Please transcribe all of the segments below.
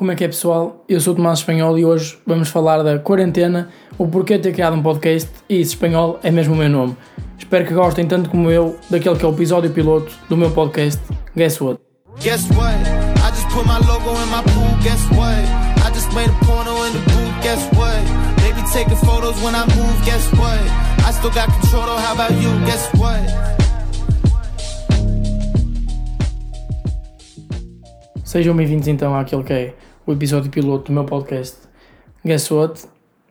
Como é que é pessoal? Eu sou o Tomás Espanhol e hoje vamos falar da quarentena, o porquê de ter criado um podcast e se espanhol é mesmo o meu nome. Espero que gostem tanto como eu daquele que é o episódio piloto do meu podcast Guess What? Guess what? I just put my logo in my pool, guess what? I just made a porno in the booth, guess what? Maybe taking photos when I move, guess what? I still got control, though, how about you, guess what? Sejam bem-vindos então àquele que é o episódio piloto do meu podcast Guess What?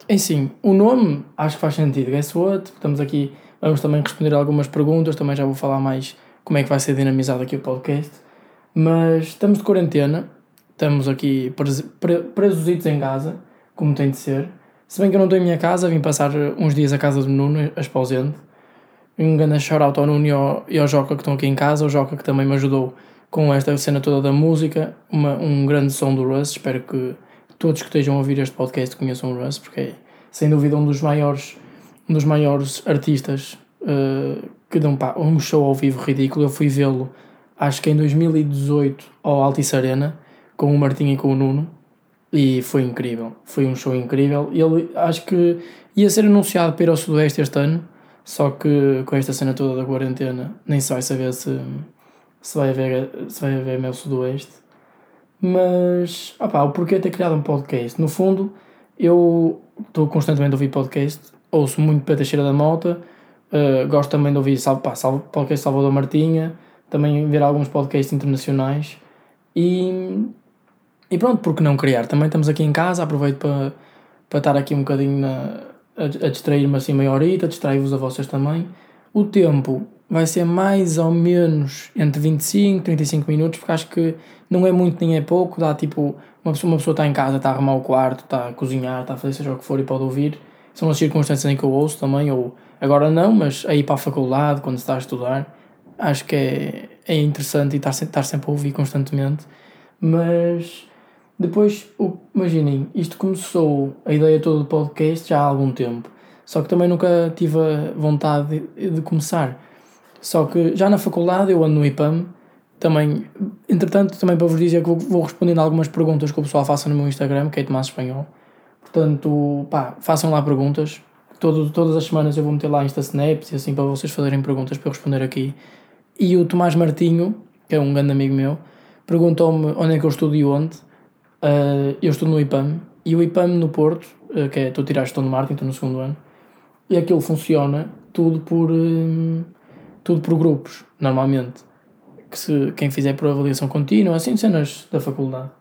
Em sim, o nome acho que faz sentido. Guess What? Estamos aqui, vamos também responder algumas perguntas, também já vou falar mais como é que vai ser dinamizado aqui o podcast. Mas estamos de quarentena, estamos aqui presos em casa, como tem de ser. Se bem que eu não estou em minha casa, vim passar uns dias à casa do Nuno, a esposente. Um grande shout-out ao Nuno e ao, e ao Joca que estão aqui em casa, o Joca que também me ajudou com esta cena toda da música, uma, um grande som do Russ. Espero que todos que estejam a ouvir este podcast conheçam o Russ, porque é sem dúvida um dos maiores, um dos maiores artistas uh, que dão pá, um show ao vivo ridículo. Eu fui vê-lo, acho que em 2018, ao Altice Arena, com o Martim e com o Nuno, e foi incrível. Foi um show incrível. Ele acho que ia ser anunciado para ir ao Sudoeste este ano, só que com esta cena toda da quarentena nem se vai saber se se vai haver, se vai haver meu sudoeste. Mas, opá, o porquê ter criado um podcast? No fundo, eu estou constantemente a ouvir podcast, ouço muito Pedro Teixeira da Mota, uh, gosto também de ouvir salve, pá, salve, podcast Salvador Martinha, também ver alguns podcasts internacionais e, e pronto, porque não criar? Também estamos aqui em casa, aproveito para, para estar aqui um bocadinho na, a, a distrair-me assim meia horita, distrair-vos a vocês também. O tempo vai ser mais ou menos entre 25 e 35 minutos, porque acho que não é muito nem é pouco, dá tipo, uma pessoa, uma pessoa está em casa, está a arrumar o quarto, está a cozinhar, está a fazer seja o que for e pode ouvir. São as circunstâncias em que eu ouço também, ou agora não, mas aí para a faculdade, quando está a estudar, acho que é, é interessante e estar, estar sempre a ouvir constantemente. Mas depois, imaginem, isto começou, a ideia toda do podcast já há algum tempo, só que também nunca tive a vontade de, de começar só que já na faculdade eu ando no IPAM, também, entretanto, também para vos dizer que vou, vou respondendo algumas perguntas que o pessoal faça no meu Instagram, que é Tomás Espanhol. Portanto, pá, façam lá perguntas. Todo, todas as semanas eu vou meter lá Insta Snaps e assim para vocês fazerem perguntas para eu responder aqui. E o Tomás Martinho, que é um grande amigo meu, perguntou-me onde é que eu estudo e onde. Uh, eu estudo no IPAM. E o IPAM no Porto, uh, que é, estou a tirar gestão de marketing, estou no segundo ano. E aquilo funciona tudo por... Uh, tudo por grupos, normalmente. Que se, quem fizer por avaliação contínua, assim, cenas da faculdade.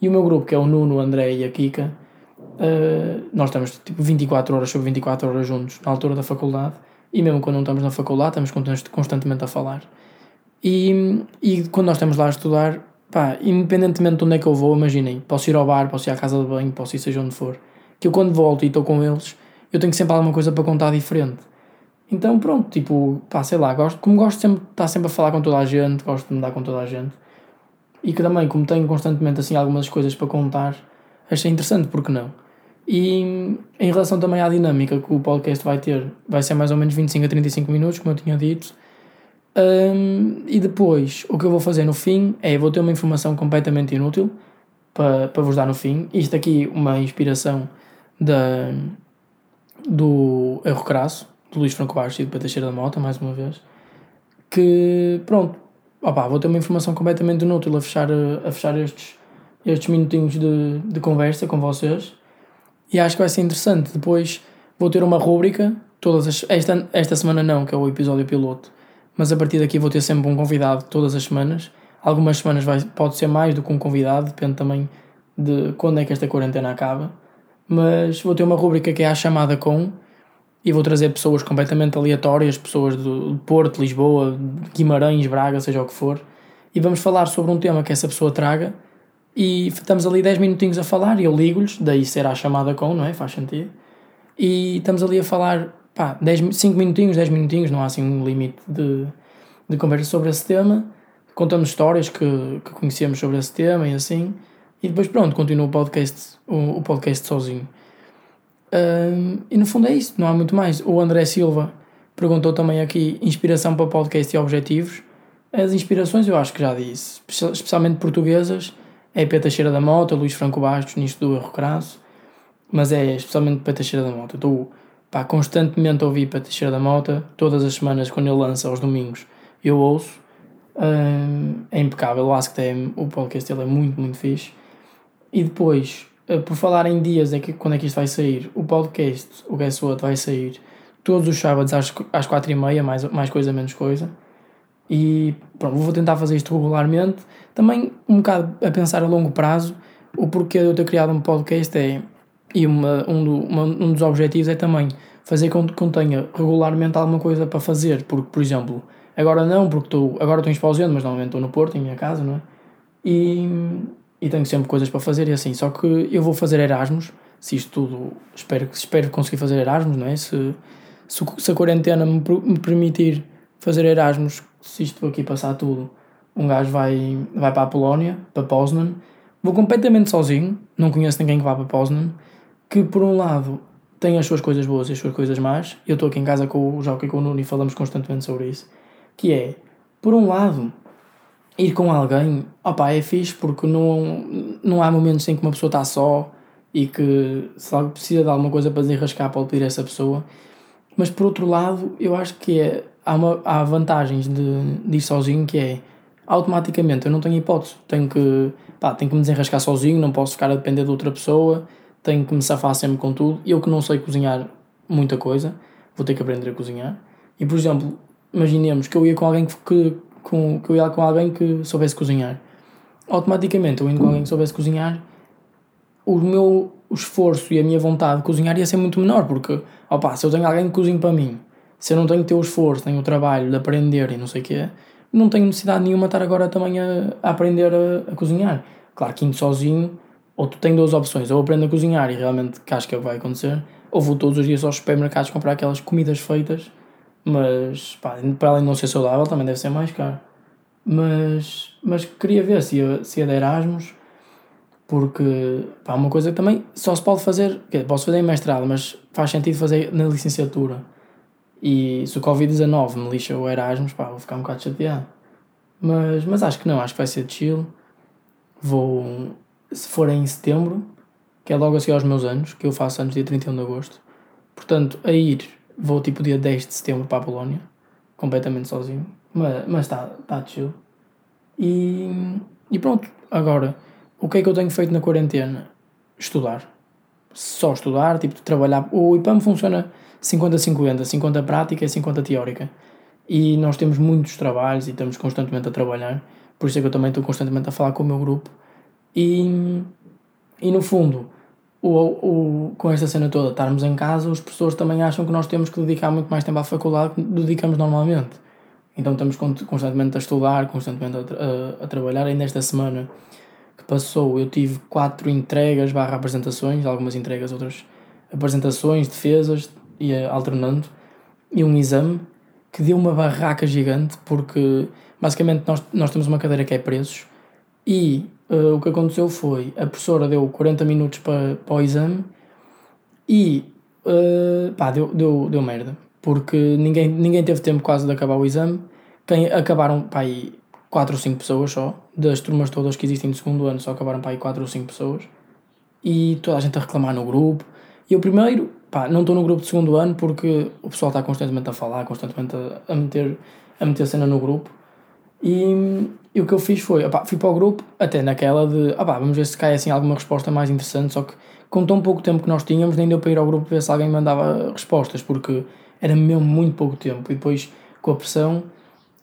E o meu grupo, que é o Nuno, o André e a Kika, uh, nós estamos tipo 24 horas sobre 24 horas juntos na altura da faculdade. E mesmo quando não estamos na faculdade, estamos constantemente a falar. E, e quando nós estamos lá a estudar, pá, independentemente de onde é que eu vou, imaginem, posso ir ao bar, posso ir à casa de banho, posso ir seja onde for, que eu quando volto e estou com eles, eu tenho sempre alguma coisa para contar diferente. Então pronto, tipo, pá, sei lá, gosto, como gosto sempre de estar sempre a falar com toda a gente, gosto de me dar com toda a gente. E que também, como tenho constantemente assim algumas coisas para contar, achei interessante, porque não? E em relação também à dinâmica que o podcast vai ter, vai ser mais ou menos 25 a 35 minutos, como eu tinha dito. Um, e depois, o que eu vou fazer no fim é, vou ter uma informação completamente inútil para, para vos dar no fim. Isto aqui, uma inspiração da, do Erro Crasso, do Luís Franco Baixo e do Teixeira da Mota, mais uma vez, que pronto, vou ter uma informação completamente inútil a fechar, a fechar estes, estes minutinhos de, de conversa com vocês e acho que vai ser interessante. Depois vou ter uma rúbrica, todas as, esta, esta semana não, que é o episódio piloto, mas a partir daqui vou ter sempre um convidado todas as semanas. Algumas semanas vai, pode ser mais do que um convidado, depende também de quando é que esta quarentena acaba. Mas vou ter uma rúbrica que é a chamada com, e vou trazer pessoas completamente aleatórias, pessoas do Porto, Lisboa, Guimarães, Braga, seja o que for, e vamos falar sobre um tema que essa pessoa traga e estamos ali 10 minutinhos a falar e eu ligo-lhes, daí será a chamada com, não é? Faz sentido. E estamos ali a falar, pá, 10, 5 minutinhos, 10 minutinhos, não há assim um limite de, de conversa sobre esse tema. Contamos histórias que, que conhecemos sobre esse tema e assim. E depois pronto, continua o podcast, o, o podcast sozinho e no fundo é isso, não há muito mais. O André Silva perguntou também aqui inspiração para podcast e objetivos. As inspirações eu acho que já disse, especialmente portuguesas. é P. Teixeira da Mota, Luís Franco Bastos, nisto do erro crasso, mas é especialmente P. Teixeira da Mota. Estou pá, constantemente a ouvir P. Teixeira da Mota, todas as semanas quando ele lança aos domingos eu ouço, é impecável, o AskTM, o podcast dele é muito, muito fixe. E depois, por falar em dias, é que, quando é que isto vai sair, o podcast, o Guess What, vai sair todos os sábados às, às 4h30, mais, mais coisa, menos coisa. E pronto, vou tentar fazer isto regularmente. Também um bocado a pensar a longo prazo, o porquê de eu ter criado um podcast é, e uma, um, do, uma, um dos objetivos é também fazer com que contenha regularmente alguma coisa para fazer, porque, por exemplo, agora não, porque estou, agora estou em Esposendo, mas normalmente estou no Porto, em minha casa, não é? E, e tenho sempre coisas para fazer e assim, só que eu vou fazer Erasmus, se isto tudo, espero, espero conseguir fazer Erasmus, não é? Se, se, se a quarentena me, me permitir fazer Erasmus, se isto aqui passar tudo, um gajo vai, vai para a Polónia, para Poznan, vou completamente sozinho, não conheço ninguém que vá para Poznan, que por um lado tem as suas coisas boas e as suas coisas más, eu estou aqui em casa com o Joca e com o Nuno e falamos constantemente sobre isso, que é, por um lado, ir com alguém, opá, é fixe porque não, não há momentos em que uma pessoa está só e que se precisa de alguma coisa para desenrascar pode pedir a essa pessoa, mas por outro lado, eu acho que é, há, uma, há vantagens de, de ir sozinho que é automaticamente eu não tenho hipótese, tenho que, pá, tenho que me desenrascar sozinho, não posso ficar a depender de outra pessoa, tenho que me safar sempre com tudo. Eu que não sei cozinhar muita coisa, vou ter que aprender a cozinhar. E por exemplo, imaginemos que eu ia com alguém que, com, que eu ia com alguém que soubesse cozinhar. Automaticamente, eu indo com alguém que soubesse cozinhar, o meu esforço e a minha vontade de cozinhar ia ser muito menor, porque, opa, se eu tenho alguém que cozinhe para mim, se eu não tenho que ter o esforço, tenho o trabalho de aprender e não sei o quê, não tenho necessidade nenhuma de estar agora também a, a aprender a, a, cozinhar. Claro que indo sozinho, ou tu tens duas opções, ou aprendo a cozinhar e realmente que acho que é o que vai acontecer, ou vou todos os dias aos supermercados comprar aquelas comidas feitas, mas pá, para além de não ser saudável, também deve ser mais caro. Mas, mas queria ver se ia, se ia de Erasmus porque, pá, uma coisa que também só se pode fazer, posso fazer em mestrado, mas faz sentido fazer na licenciatura. E se o Covid-19 me lixa o Erasmus, pá, vou ficar um bocado chateado. Mas, mas acho que não, acho que vai ser chill. Vou, se for em setembro, que é logo a seguir aos meus anos, que eu faço anos dia 31 de agosto. Portanto, a ir, vou tipo dia 10 de setembro para a Polónia, completamente sozinho. Mas está tá chill. E, e pronto, agora o que é que eu tenho feito na quarentena? Estudar. Só estudar, tipo, trabalhar. O IPAM funciona 50-50, 50 prática e 50 teórica. E nós temos muitos trabalhos e estamos constantemente a trabalhar. Por isso é que eu também estou constantemente a falar com o meu grupo. E, e no fundo, o, o, com esta cena toda, estarmos em casa, as pessoas também acham que nós temos que dedicar muito mais tempo à faculdade que dedicamos normalmente. Então estamos constantemente a estudar, constantemente a, a, a trabalhar. Ainda esta semana que passou, eu tive quatro entregas barra apresentações, algumas entregas, outras apresentações, defesas, ia alternando, e um exame que deu uma barraca gigante, porque basicamente nós, nós temos uma cadeira que é preços, e uh, o que aconteceu foi, a professora deu 40 minutos para, para o exame, e uh, pá, deu, deu, deu merda, porque ninguém, ninguém teve tempo quase de acabar o exame, quem acabaram, pá, aí 4 ou 5 pessoas só, das turmas todas que existem no segundo ano, só acabaram para aí 4 ou 5 pessoas, e toda a gente a reclamar no grupo. E eu primeiro, pá, não estou no grupo de segundo ano porque o pessoal está constantemente a falar, constantemente a, a meter a meter cena no grupo. E, e o que eu fiz foi, fui para o grupo, até naquela de, opá, vamos ver se cai assim alguma resposta mais interessante, só que com tão pouco tempo que nós tínhamos, nem deu para ir ao grupo ver se alguém mandava respostas, porque era mesmo muito pouco tempo. E depois, com a pressão,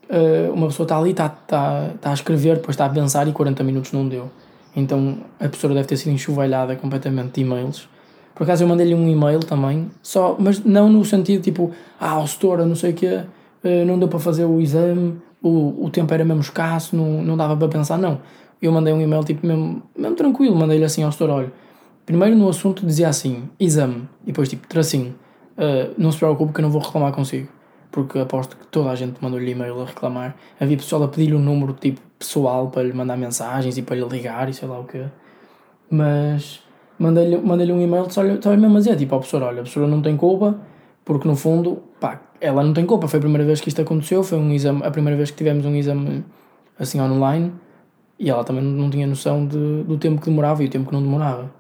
uh, uma pessoa está ali, está, está, está a escrever, depois está a pensar e 40 minutos não deu. Então a professora deve ter sido enxovalhada completamente de e-mails. Por acaso eu mandei-lhe um e-mail também, só, mas não no sentido tipo, ah, setora, não sei o quê, uh, não deu para fazer o exame, o, o tempo era mesmo escasso, não, não dava para pensar, não. Eu mandei um e-mail tipo mesmo, mesmo tranquilo, mandei-lhe assim ao setor, olha, primeiro no assunto dizia assim, exame, e depois tipo, tracinho, uh, não se preocupe que eu não vou reclamar consigo porque aposto que toda a gente mandou-lhe e-mail a reclamar. Havia pessoal a pedir-lhe um número tipo pessoal para lhe mandar mensagens e para lhe ligar e sei lá o quê. Mas mandei-lhe mandei um e-mail só, só mesmo a dizer, tipo, ao professor, olha, a professora não tem culpa, porque no fundo, pá, ela não tem culpa. Foi a primeira vez que isto aconteceu, foi um exame, a primeira vez que tivemos um exame assim online E ela também não tinha noção de, do tempo que demorava e o tempo que não demorava.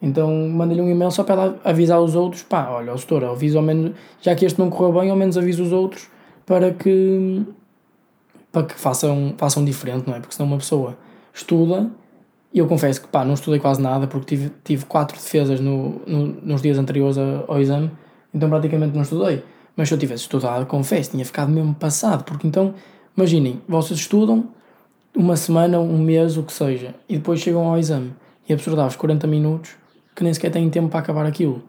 Então mandei-lhe um e-mail só para ela avisar os outros, pá, olha, o setor, avisa ao menos, já que este não correu bem, ao menos avisa os outros para que para que façam, façam diferente, não é? Porque senão uma pessoa estuda, e eu confesso que pá, não estudei quase nada, porque tive, tive quatro defesas no, no nos dias anteriores ao exame, então praticamente não estudei. Mas se eu tivesse estudado, confesso, tinha ficado mesmo passado, porque então, imaginem, vocês estudam uma semana, um mês, o que seja, e depois chegam ao exame, e a pessoa dá os 40 minutos, que nem sequer têm tempo para acabar aquilo.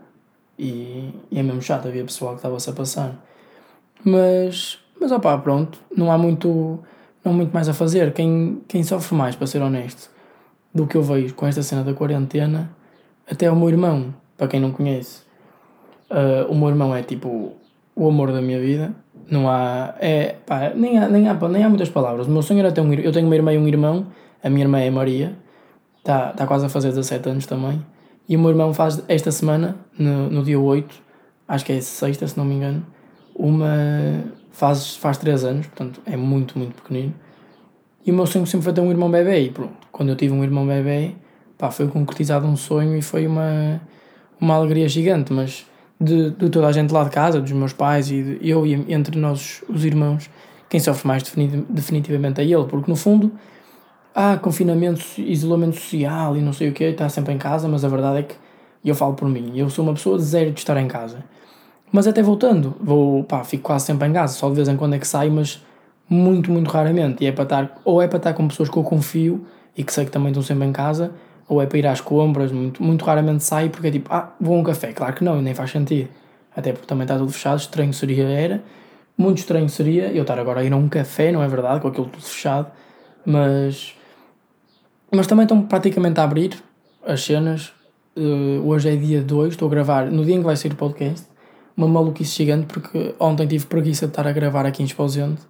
E, e é mesmo chato, havia pessoal que estava-se a passar. Mas, mas opá, pronto, não há muito, não há muito mais a fazer. Quem, quem sofre mais, para ser honesto, do que eu vejo com esta cena da quarentena, até o meu irmão, para quem não conhece. Uh, o meu irmão é tipo o amor da minha vida. Não há. É, pá, nem, há, nem, há, nem há muitas palavras. O meu sonho era ter um Eu tenho uma irmã e um irmão. A minha irmã é Maria. Está tá quase a fazer 17 anos também. E o meu irmão faz esta semana, no, no dia 8, acho que é sexta, se não me engano, uma. faz, faz 3 anos, portanto é muito, muito pequenino. E o meu sonho sempre foi ter um irmão bebê. E pronto, quando eu tive um irmão bebê, pá, foi concretizado um sonho e foi uma, uma alegria gigante. Mas de, de toda a gente lá de casa, dos meus pais e de, eu e entre nós, os irmãos, quem sofre mais definitivamente é ele, porque no fundo ah, confinamento, isolamento social e não sei o que, está sempre em casa, mas a verdade é que eu falo por mim, eu sou uma pessoa de zero de estar em casa. Mas até voltando, vou, pá, fico quase sempre em casa, só de vez em quando é que saio, mas muito, muito raramente. E é para estar, ou é para estar com pessoas que eu confio e que sei que também estão sempre em casa, ou é para ir às compras, muito, muito raramente saio porque é tipo, ah, vou a um café. Claro que não, nem faz sentido. Até porque também está tudo fechado, estranho seria era, muito estranho seria eu estar agora a ir a um café, não é verdade, com aquilo tudo fechado, mas mas também estão praticamente a abrir as cenas. Uh, hoje é dia 2, estou a gravar no dia em que vai sair o podcast. Uma maluquice gigante porque ontem tive preguiça de estar a gravar aqui em Esposente.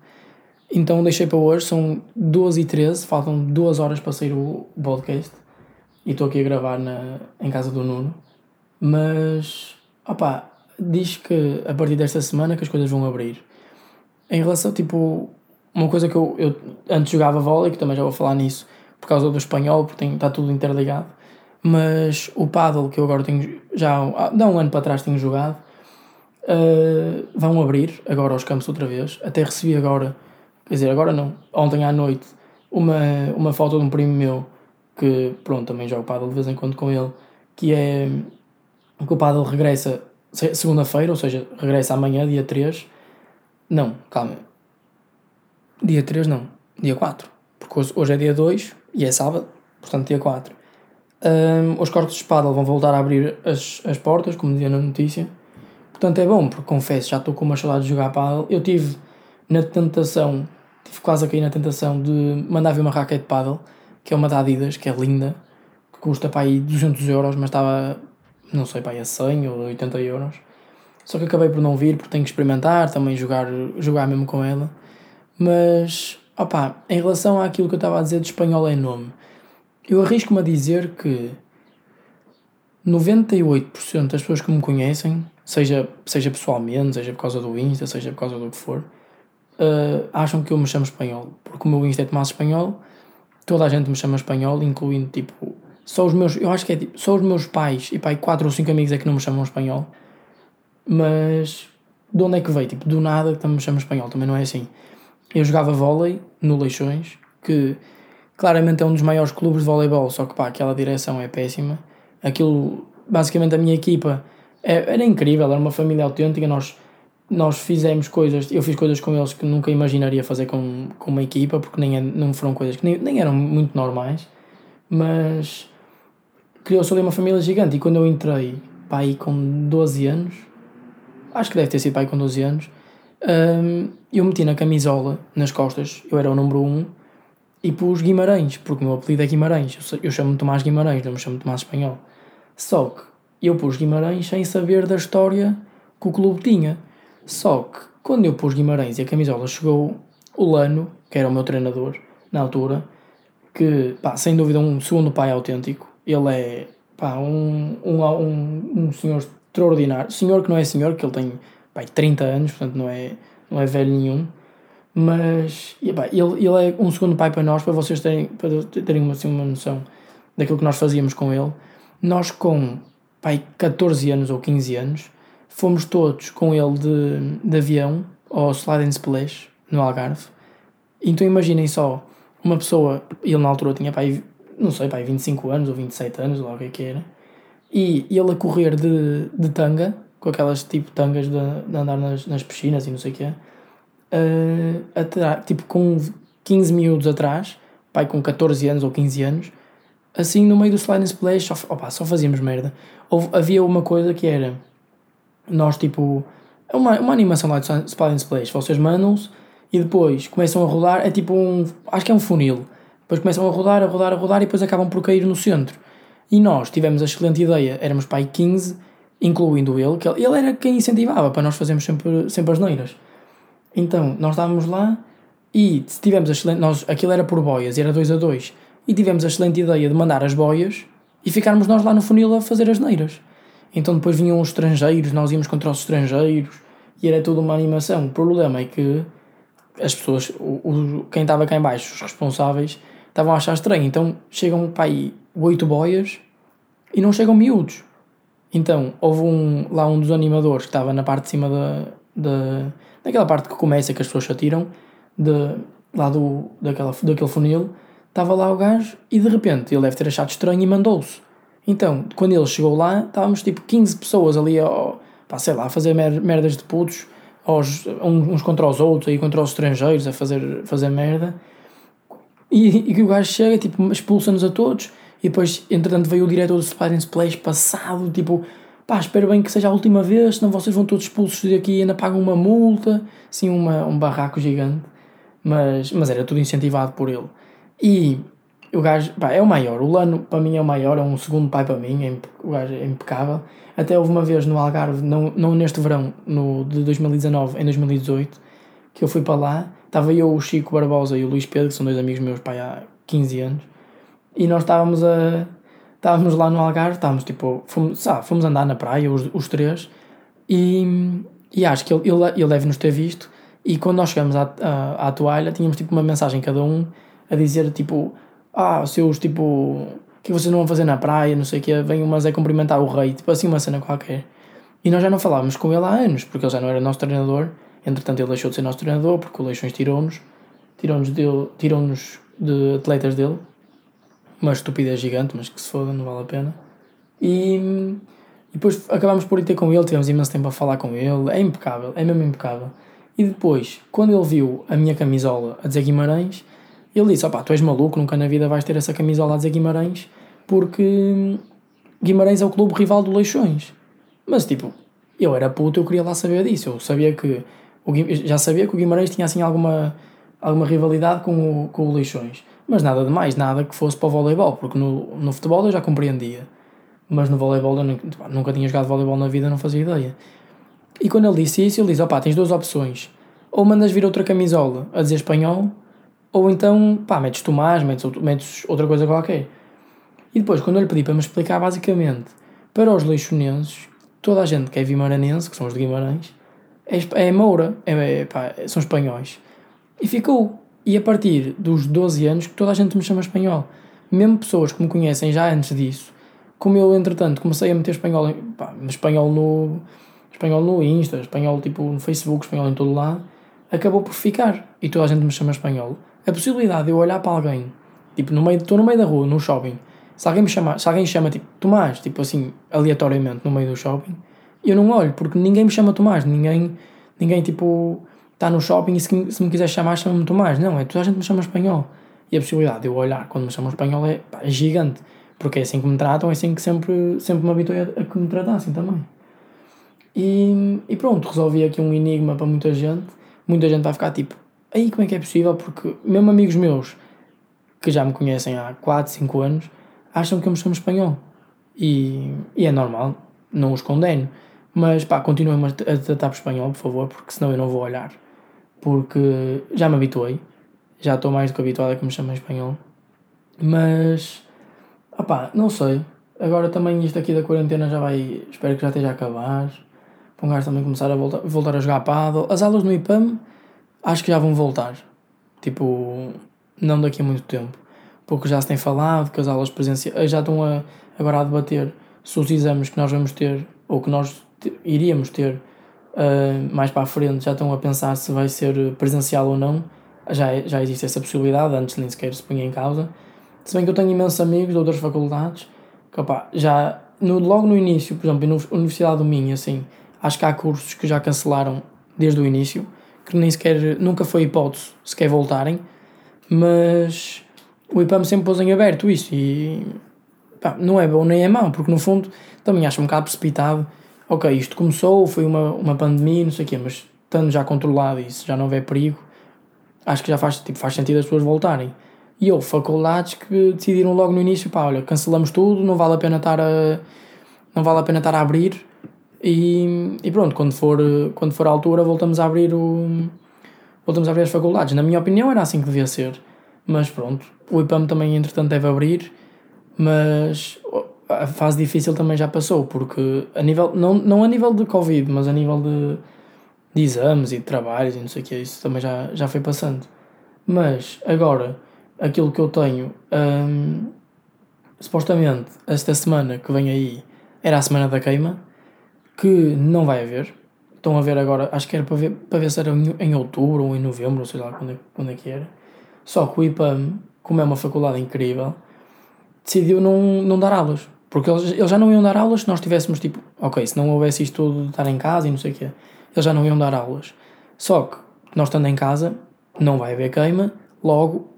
Então deixei para hoje, são 12 e 13, faltam 2 horas para sair o podcast. E estou aqui a gravar na, em casa do Nuno. Mas, opá, diz que a partir desta semana que as coisas vão abrir. Em relação, tipo, uma coisa que eu, eu antes jogava vôlei, que também já vou falar nisso, por causa do espanhol, porque tem, está tudo interligado. Mas o paddle que eu agora tenho, já há um ano para trás tenho jogado, uh, vão abrir agora os campos outra vez. Até recebi agora, quer dizer, agora não, ontem à noite, uma, uma foto de um primo meu que, pronto, também jogo paddle de vez em quando com ele, que é que o paddle regressa segunda-feira, ou seja, regressa amanhã, dia 3. Não, calma. Dia 3 não, dia 4. Porque hoje, é dia 2 e é sábado, portanto dia 4. Um, os cortes de espada vão voltar a abrir as, as portas, como dizia na notícia. Portanto é bom, porque confesso, já estou com uma saudade de jogar paddle. Eu tive na tentação, tive quase a cair na tentação de mandar vir uma raquete de paddle, que é uma da Adidas, que é linda, que custa para aí 200 euros, mas estava, não sei, para aí a 100 ou 80 euros. Só que acabei por não vir, porque tenho que experimentar, também jogar, jogar mesmo com ela. Mas Opa, em relação àquilo que eu estava a dizer de espanhol é nome, eu arrisco-me a dizer que 98% das pessoas que me conhecem, seja, seja pessoalmente, seja por causa do Insta, seja por causa do que for, uh, acham que eu me chamo espanhol. Porque o meu Insta é Tomás Espanhol, toda a gente me chama espanhol, incluindo tipo. Só os meus. Eu acho que é tipo. Só os meus pais e pai, 4 ou 5 amigos é que não me chamam espanhol. Mas. De onde é que veio? Tipo, do nada também me chama espanhol, também não é assim. Eu jogava vôlei no Leixões, que claramente é um dos maiores clubes de voleibol, só que pá, aquela direção é péssima. Aquilo, basicamente a minha equipa é, era incrível, era uma família autêntica, nós, nós fizemos coisas, eu fiz coisas com eles que nunca imaginaria fazer com, com uma equipa, porque nem, é, não foram coisas que nem, nem eram muito normais, mas criou-se ali uma família gigante e quando eu entrei, pá, aí com 12 anos, acho que deve ter sido pá, aí com 12 anos, um, eu meti na camisola, nas costas, eu era o número 1 um, e pus Guimarães, porque o meu apelido é Guimarães. Eu, eu chamo-me Tomás Guimarães, não me chamo Tomás Espanhol. Só que eu pus Guimarães sem saber da história que o clube tinha. Só que quando eu pus Guimarães e a camisola chegou, o Lano, que era o meu treinador na altura, que pá, sem dúvida um segundo pai autêntico, ele é pá, um, um, um, um senhor extraordinário. Senhor que não é senhor, que ele tem pai, 30 anos, portanto não é, não é velho nenhum, Mas epá, ele, ele é um segundo pai para nós, para vocês terem, para terem assim, uma noção daquilo que nós fazíamos com ele. Nós, com pai, 14 anos ou 15 anos, fomos todos com ele de, de avião ao Slide and Splash, no Algarve. Então imaginem só, uma pessoa, ele na altura tinha pai, não sei, pai, 25 anos ou 27 anos, ou o que é que era, e ele a correr de, de tanga, com aquelas tipo tangas de, de andar nas, nas piscinas e não sei o que é, uh, tipo com 15 miúdos atrás, pai com 14 anos ou 15 anos, assim no meio do slide and splash, só, opa, só fazíamos merda. Houve, havia uma coisa que era, nós tipo, é uma, uma animação lá de slide and splash, vocês mandam-os e depois começam a rodar, é tipo um, acho que é um funil, depois começam a rodar, a rodar, a rodar e depois acabam por cair no centro. E nós tivemos a excelente ideia, éramos pai 15, incluindo ele, que ele era quem incentivava para nós fazermos sempre, sempre as neiras. Então, nós estávamos lá e tivemos a excelente. Nós, aquilo era por boias, era 2 a 2. E tivemos a excelente ideia de mandar as boias e ficarmos nós lá no funil a fazer as neiras. Então depois vinham os estrangeiros, nós íamos contra os estrangeiros e era tudo uma animação. O problema é que as pessoas, o, o quem estava cá em baixo, os responsáveis, estavam a achar estranho. Então chegam para aí oito boias e não chegam miúdos. Então houve um, lá um dos animadores que estava na parte de cima da, da, naquela parte que começa que as pessoas atiram, de, lá do, daquela, daquele funil, estava lá o gajo e de repente ele deve ter achado estranho e mandou-se. Então, quando ele chegou lá, estávamos tipo 15 pessoas ali, ó, pá, sei lá, a fazer mer merdas de putos, aos, uns contra os outros, aí contra os estrangeiros, a fazer, fazer merda. E, e o gajo chega, tipo, expulsa-nos a todos. E depois, entretanto, veio o diretor do Spider Splash passado, tipo, pá, espero bem que seja a última vez, senão vocês vão todos expulsos daqui e ainda pagam uma multa, assim, uma, um barraco gigante. Mas, mas era tudo incentivado por ele. E o gajo, pá, é o maior. O Lano, para mim, é o maior, é um segundo pai para mim, é, o gajo é impecável. Até houve uma vez no Algarve, não, não neste verão, no, de 2019, em 2018, que eu fui para lá, estava eu, o Chico Barbosa e o Luís Pedro, que são dois amigos meus, pai, há 15 anos, e nós estávamos a estávamos lá no Algarve, estávamos tipo, fomos, sabe, fomos andar na praia, os, os três, e, e acho que ele, ele, ele deve-nos ter visto. E quando nós chegamos à, à, à, toalha, tínhamos tipo uma mensagem cada um a dizer tipo, ah, seus tipo, o que vocês não vão fazer na praia, não sei o que, vem umas é cumprimentar o rei, tipo assim, uma cena qualquer. E nós já não falávamos com ele há anos, porque ele já não era nosso treinador. Entretanto, ele deixou de ser nosso treinador, porque o Leixões tirou-nos, tirou-nos tirou de atletas dele uma estupidez gigante, mas que se foda, não vale a pena. E, e depois acabámos por ir ter com ele, tivemos imenso tempo a falar com ele, é impecável, é mesmo impecável. E depois, quando ele viu a minha camisola a dizer Guimarães, ele disse: opá, tu és maluco, nunca na vida vais ter essa camisola a dizer Guimarães, porque Guimarães é o clube rival do Leixões. Mas tipo, eu era puto, eu queria lá saber disso, eu sabia que, o, já sabia que o Guimarães tinha assim alguma, alguma rivalidade com o, com o Leixões mas nada de mais, nada que fosse para o voleibol, porque no, no futebol eu já compreendia, mas no voleibol eu nunca, nunca tinha jogado voleibol na vida, não fazia ideia. E quando ele disse isso, ele disse: opá, tens duas opções, ou mandas vir outra camisola a dizer espanhol, ou então, pá, metes Tomás, metes, metes outra coisa qualquer. E depois, quando eu lhe pedi para me explicar, basicamente, para os leixonenses, toda a gente que é vimaranense, que são os de Guimarães, é, é Moura, é, é, pá, são espanhóis. E ficou. E a partir dos 12 anos que toda a gente me chama espanhol. Mesmo pessoas que me conhecem já antes disso, como eu entretanto comecei a meter espanhol, pá, espanhol no espanhol no Insta, espanhol tipo no Facebook, espanhol em todo lado, acabou por ficar e toda a gente me chama espanhol. A possibilidade de eu olhar para alguém, tipo, no meio, estou no meio da rua, no shopping, se alguém me chama, se alguém chama tipo Tomás, tipo assim, aleatoriamente no meio do shopping, eu não olho, porque ninguém me chama Tomás, ninguém, ninguém tipo, está no shopping e se, se me quiser chamar, chama-me Tomás. Não, é toda a gente me chama espanhol. E a possibilidade de eu olhar quando me chamam espanhol é, pá, é gigante. Porque é assim que me tratam, é assim que sempre, sempre me habituei a, a que me tratassem também. E, e pronto, resolvi aqui um enigma para muita gente. Muita gente vai ficar tipo, aí como é que é possível? Porque mesmo amigos meus que já me conhecem há 4, 5 anos acham que eu me chamo espanhol. E, e é normal, não os condeno. Mas pá, continuem a tratar por espanhol, por favor, porque senão eu não vou olhar porque já me habituei, já estou mais do que habituado a que me chamem espanhol. Mas, opá, não sei. Agora também isto aqui da quarentena já vai, espero que já esteja a acabar. Para um gajo também começar a voltar, voltar a jogar paddle. As aulas no IPAM, acho que já vão voltar. Tipo, não daqui a muito tempo. Porque já se tem falado que as aulas presenciais já estão a, agora a debater se os exames que nós vamos ter ou que nós iríamos ter uh, mais para a frente já estão a pensar se vai ser presencial ou não. Já, é, já existe essa possibilidade, antes nem sequer se punha em causa. Se bem que eu tenho imensos amigos de outras faculdades que opa, já no, logo no início, por exemplo, na Universidade do Minho, assim, acho que há cursos que já cancelaram desde o início, que nem sequer, nunca foi hipótese sequer voltarem, mas o IPAM sempre pôs em aberto isso e pá, não é bom nem é mau, porque no fundo também acho um bocado precipitado. Ok, isto começou, foi uma, uma pandemia, não sei o quê, mas estando já controlado e se já não houver perigo, acho que já faz, tipo, faz sentido as pessoas voltarem. E houve faculdades que decidiram logo no início, pá, olha, cancelamos tudo, não vale a pena estar a, não vale a pena estar a abrir e, e pronto, quando for, quando for a altura voltamos a abrir o voltamos a abrir as faculdades. Na minha opinião era assim que devia ser. Mas pronto, o IPAM também entretanto deve abrir, mas a fase difícil também já passou, porque a nível, não, não a nível de Covid, mas a nível de, de exames e de trabalhos e não sei o que, isso também já, já foi passando. Mas agora, aquilo que eu tenho, hum, supostamente esta semana que vem aí era a semana da queima, que não vai haver. Estão a ver agora, acho que era para ver, para ver se era em outubro ou em novembro, ou sei lá quando é, quando é que era. Só que o IPAM, como é uma faculdade incrível, decidiu não, não dar aulas. Porque eles, eles já não iam dar aulas se nós tivéssemos tipo, ok, se não houvesse isto tudo de estar em casa e não sei o quê, eles já não iam dar aulas. Só que nós estando em casa, não vai haver queima, logo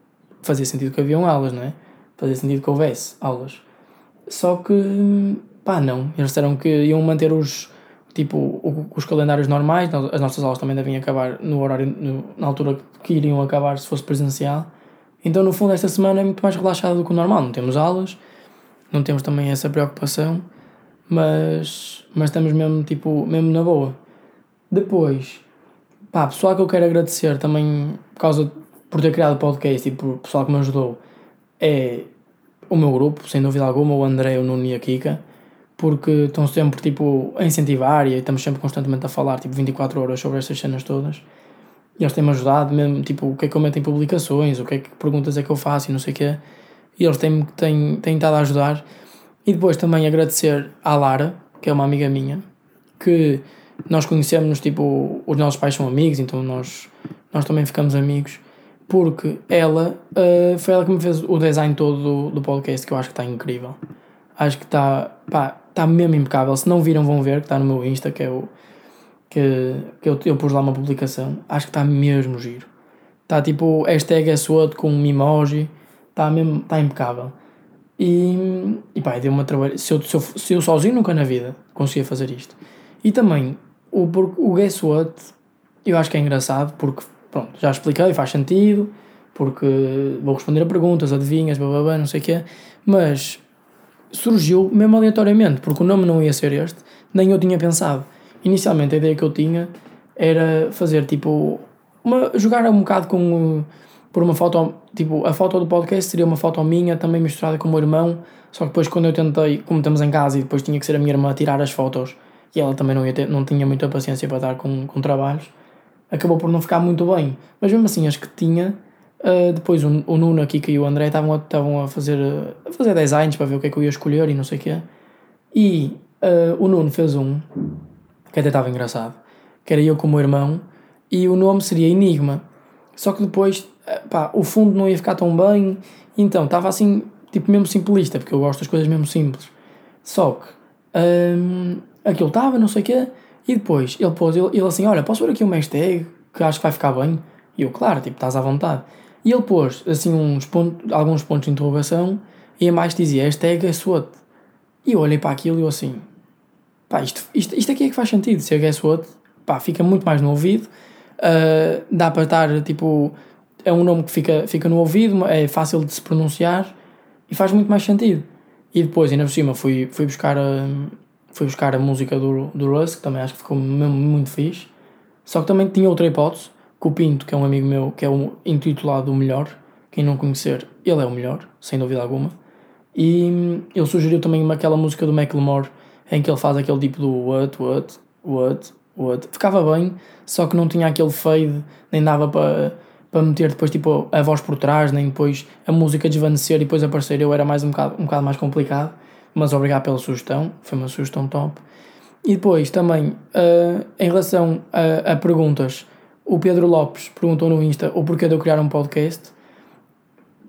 fazia sentido que haviam aulas, não é? Fazia sentido que houvesse aulas. Só que, pá, não. Eles disseram que iam manter os, tipo, os calendários normais, as nossas aulas também devem acabar no horário, no, na altura que iriam acabar se fosse presencial. Então, no fundo, esta semana é muito mais relaxada do que o normal. Não temos aulas, não temos também essa preocupação, mas, mas estamos mesmo, tipo, mesmo na boa. Depois, pá, pessoal que eu quero agradecer também por causa por ter criado o podcast e por pessoal que me ajudou é o meu grupo, sem dúvida alguma, o André, o Nuno e a Kika porque estão sempre tipo a incentivar e estamos sempre constantemente a falar tipo 24 horas sobre estas cenas todas. E eles têm-me ajudado mesmo tipo o que é que eu meto em publicações o que é que perguntas é que eu faço e não sei o quê. E eles têm, têm, têm estado a ajudar. E depois também agradecer à Lara que é uma amiga minha que nós conhecemos tipo os nossos pais são amigos então nós nós também ficamos amigos porque ela uh, foi ela que me fez o design todo do, do podcast que eu acho que está incrível. Acho que está pá, está mesmo impecável. Se não viram, vão ver, que está no meu Insta, que é o. que, que eu, eu pus lá uma publicação. Acho que está mesmo giro. Está tipo hashtag SWOT com um emoji. Está mesmo. está impecável. E, e pá, deu uma trabalho. Se eu, se, eu, se eu sozinho nunca na vida conseguia fazer isto. E também o, o Guess What eu acho que é engraçado porque pronto, já expliquei, faz sentido, porque vou responder a perguntas, adivinhas, blá, blá, blá não sei o quê, mas surgiu mesmo aleatoriamente, porque o nome não ia ser este, nem eu tinha pensado. Inicialmente a ideia que eu tinha era fazer tipo. Uma, jogar um bocado com. Por uma foto. Tipo, a foto do podcast seria uma foto minha, também misturada com o meu irmão. Só que depois, quando eu tentei, como estamos em casa e depois tinha que ser a minha irmã a tirar as fotos e ela também não, ia ter, não tinha muita paciência para estar com, com trabalhos, acabou por não ficar muito bem. Mas mesmo assim, acho que tinha Uh, depois o, o Nuno, aqui e o André estavam a, estavam a, fazer, a fazer designs para ver o que é que eu ia escolher e não sei o quê. E uh, o Nuno fez um que até estava engraçado, que era eu com o meu irmão, e o nome seria Enigma. Só que depois, uh, pá, o fundo não ia ficar tão bem, então estava assim, tipo mesmo simplista, porque eu gosto das coisas mesmo simples. Só que um, aquilo estava, não sei o quê, e depois ele pôs, ele, ele assim, olha, posso ver aqui um hashtag que acho que vai ficar bem? E eu, claro, tipo, estás à vontade. E ele pôs assim uns alguns pontos de interrogação e a mais dizia hashtag é SWOT. E eu olhei para aquilo e eu assim, pá, isto, isto, isto aqui é que faz sentido. Se é Guess What, pá, fica muito mais no ouvido. Uh, dá para estar, tipo, é um nome que fica, fica no ouvido, é fácil de se pronunciar e faz muito mais sentido. E depois, ainda por cima, fui, fui, buscar, a, fui buscar a música do, do Russ, que também acho que ficou muito fixe. Só que também tinha outra hipótese, com o Pinto, que é um amigo meu, que é o intitulado o melhor. Quem não conhecer, ele é o melhor, sem dúvida alguma. E ele sugeriu também aquela música do Macklemore, em que ele faz aquele tipo do what, what, what, what? Ficava bem, só que não tinha aquele fade, nem dava para para meter depois tipo a voz por trás, nem depois a música desvanecer e depois aparecer eu era mais um bocado, um bocado mais complicado, mas obrigado pela sugestão, foi uma sugestão top. E depois também, uh, em relação a, a, perguntas, o Pedro Lopes perguntou no Insta o porquê de eu criar um podcast.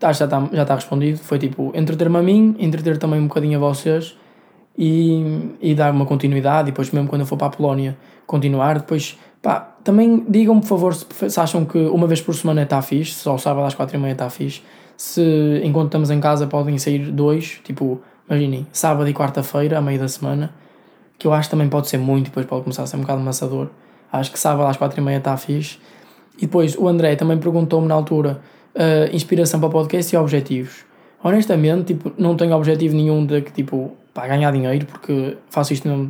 Ah, já está já tá respondido. Foi tipo entreter-me a mim, entreter também um bocadinho a vocês e, e dar uma continuidade. E depois, mesmo quando eu for para a Polónia, continuar. Depois, pá, também digam-me, por favor, se, se, acham que uma vez por semana está fixe, só o sábado às quatro e meia está fixe. Se enquanto estamos em casa podem sair dois, tipo, imaginem, sábado e quarta-feira, a meio da semana que eu acho que também pode ser muito, depois pode começar a ser um bocado amassador. Acho que sábado às quatro e meia está fixe. E depois o André também perguntou-me na altura uh, inspiração para podcast e objetivos. Honestamente, tipo, não tenho objetivo nenhum de que, tipo, pá, ganhar dinheiro, porque faço isto mesmo,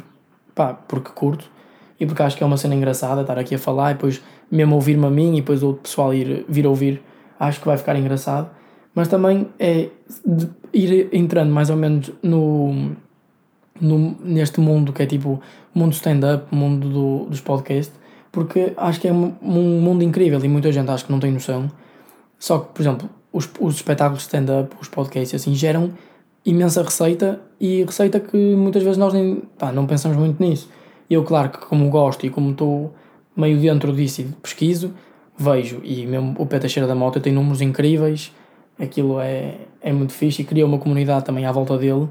pá, porque curto e porque acho que é uma cena engraçada estar aqui a falar e depois mesmo ouvir-me a mim e depois o pessoal ir, vir ouvir, acho que vai ficar engraçado. Mas também é ir entrando mais ou menos no, no, neste mundo que é tipo mundo stand-up, mundo do, dos podcasts, porque acho que é um, um, mundo incrível e muita gente acho que não tem noção. Só que, por exemplo, os, os espetáculos de stand-up, os podcasts, assim, geram imensa receita e receita que muitas vezes nós nem, pá, não pensamos muito nisso. Eu, claro que como gosto e como estou meio dentro disso e pesquiso, vejo, e mesmo o Pé Teixeira da Mota tem números incríveis, aquilo é, é muito fixe e cria uma comunidade também à volta dele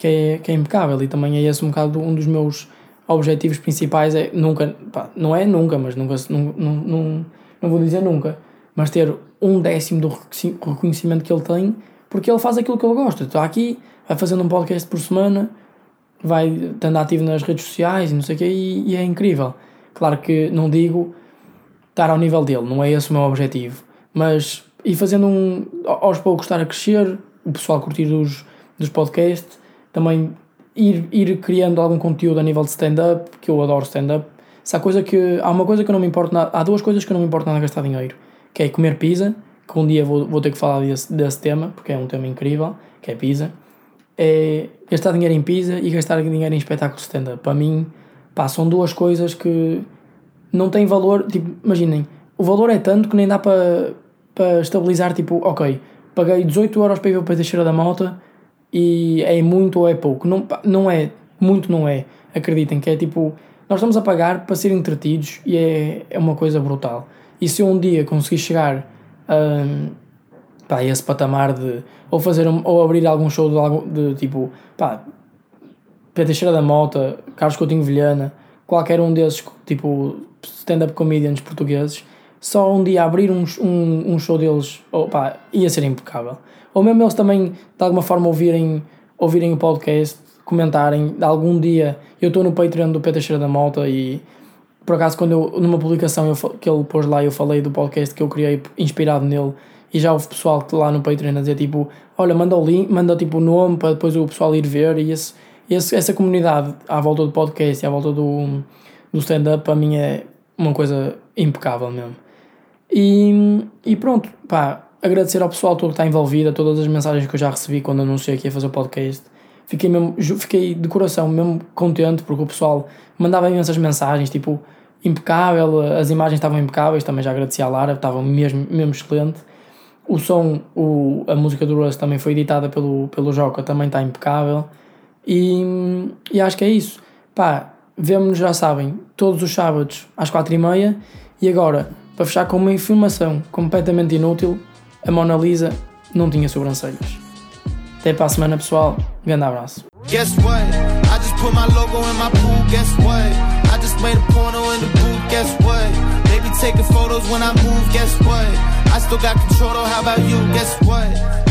que é, que é impecável e também é esse um bocado um dos meus objetivos principais é nunca, pá, não é nunca, mas nunca, não, não, não, não vou dizer nunca, mas ter um décimo do reconhecimento que ele tem, porque ele faz aquilo que ele gosta. Está aqui, vai fazendo um podcast por semana, vai estando ativo nas redes sociais e não sei o quê, e, e é incrível. Claro que não digo estar ao nível dele, não é esse o meu objetivo, mas ir fazendo um, aos poucos estar a crescer, o pessoal curtir dos, dos podcasts também ir, ir criando algum conteúdo a nível de stand-up, que eu adoro stand-up. Se há, coisa que, há uma coisa que eu não me importo nada, há duas coisas que eu não me importo nada a gastar dinheiro, que é comer pizza, que um dia vou, vou ter que falar desse, desse tema, porque é um tema incrível, que é pizza. É gastar dinheiro em pizza e gastar dinheiro em espetáculos stand-up. Para mim, pá, são duas coisas que não têm valor, tipo, imaginem, o valor é tanto que nem dá para, para estabilizar, tipo, ok, paguei 18 euros para ir ver o Peixe da Malta, e é muito ou é pouco. Não, não é, muito não é. Acreditem que é tipo, nós estamos a pagar para ser entretidos e é, é uma coisa brutal. E se eu um dia conseguir chegar um, pá, a esse patamar de ou fazer um, ou abrir algum show de, de tipo pá, Pedro da Mota, Carlos Coutinho Vilhana, qualquer um desses tipo stand-up comedians portugueses, só um dia abrir um, um, um show deles, oh, ia ser impecável ou mesmo eles também de alguma forma ouvirem, ouvirem o podcast, comentarem, algum dia eu estou no Patreon do Peter Cheira da Malta e por acaso quando eu, numa publicação eu, que ele pôs lá eu falei do podcast que eu criei inspirado nele e já houve pessoal que lá no Patreon a dizer tipo, olha, manda o link, manda tipo o nome para depois o pessoal ir ver e esse, esse, essa comunidade à volta do podcast e à volta do, do stand-up para mim é uma coisa impecável mesmo. E, e pronto, pá, agradecer ao pessoal todo que está envolvido, a todas as mensagens que eu já recebi quando anunciei que ia fazer o podcast. Fiquei, mesmo, fiquei de coração mesmo contente porque o pessoal mandava imensas mensagens, tipo, impecável, as imagens estavam impecáveis, também já agradeci à Lara, estavam mesmo, mesmo excelente. O som, o, a música do Russ também foi editada pelo, pelo Joca, também está impecável. E, e acho que é isso. Pá, vemo-nos, já sabem, todos os sábados às quatro e meia. E agora, para fechar com uma informação completamente inútil, a Mona Lisa não tinha sobrancelhas. Até para a semana, pessoal. Grande abraço. Guess what? I just put my logo in my pool. Guess what? I just made a porno in the booth. Guess what? They be taking photos when I move. Guess what? I still got control. How about you? Guess what?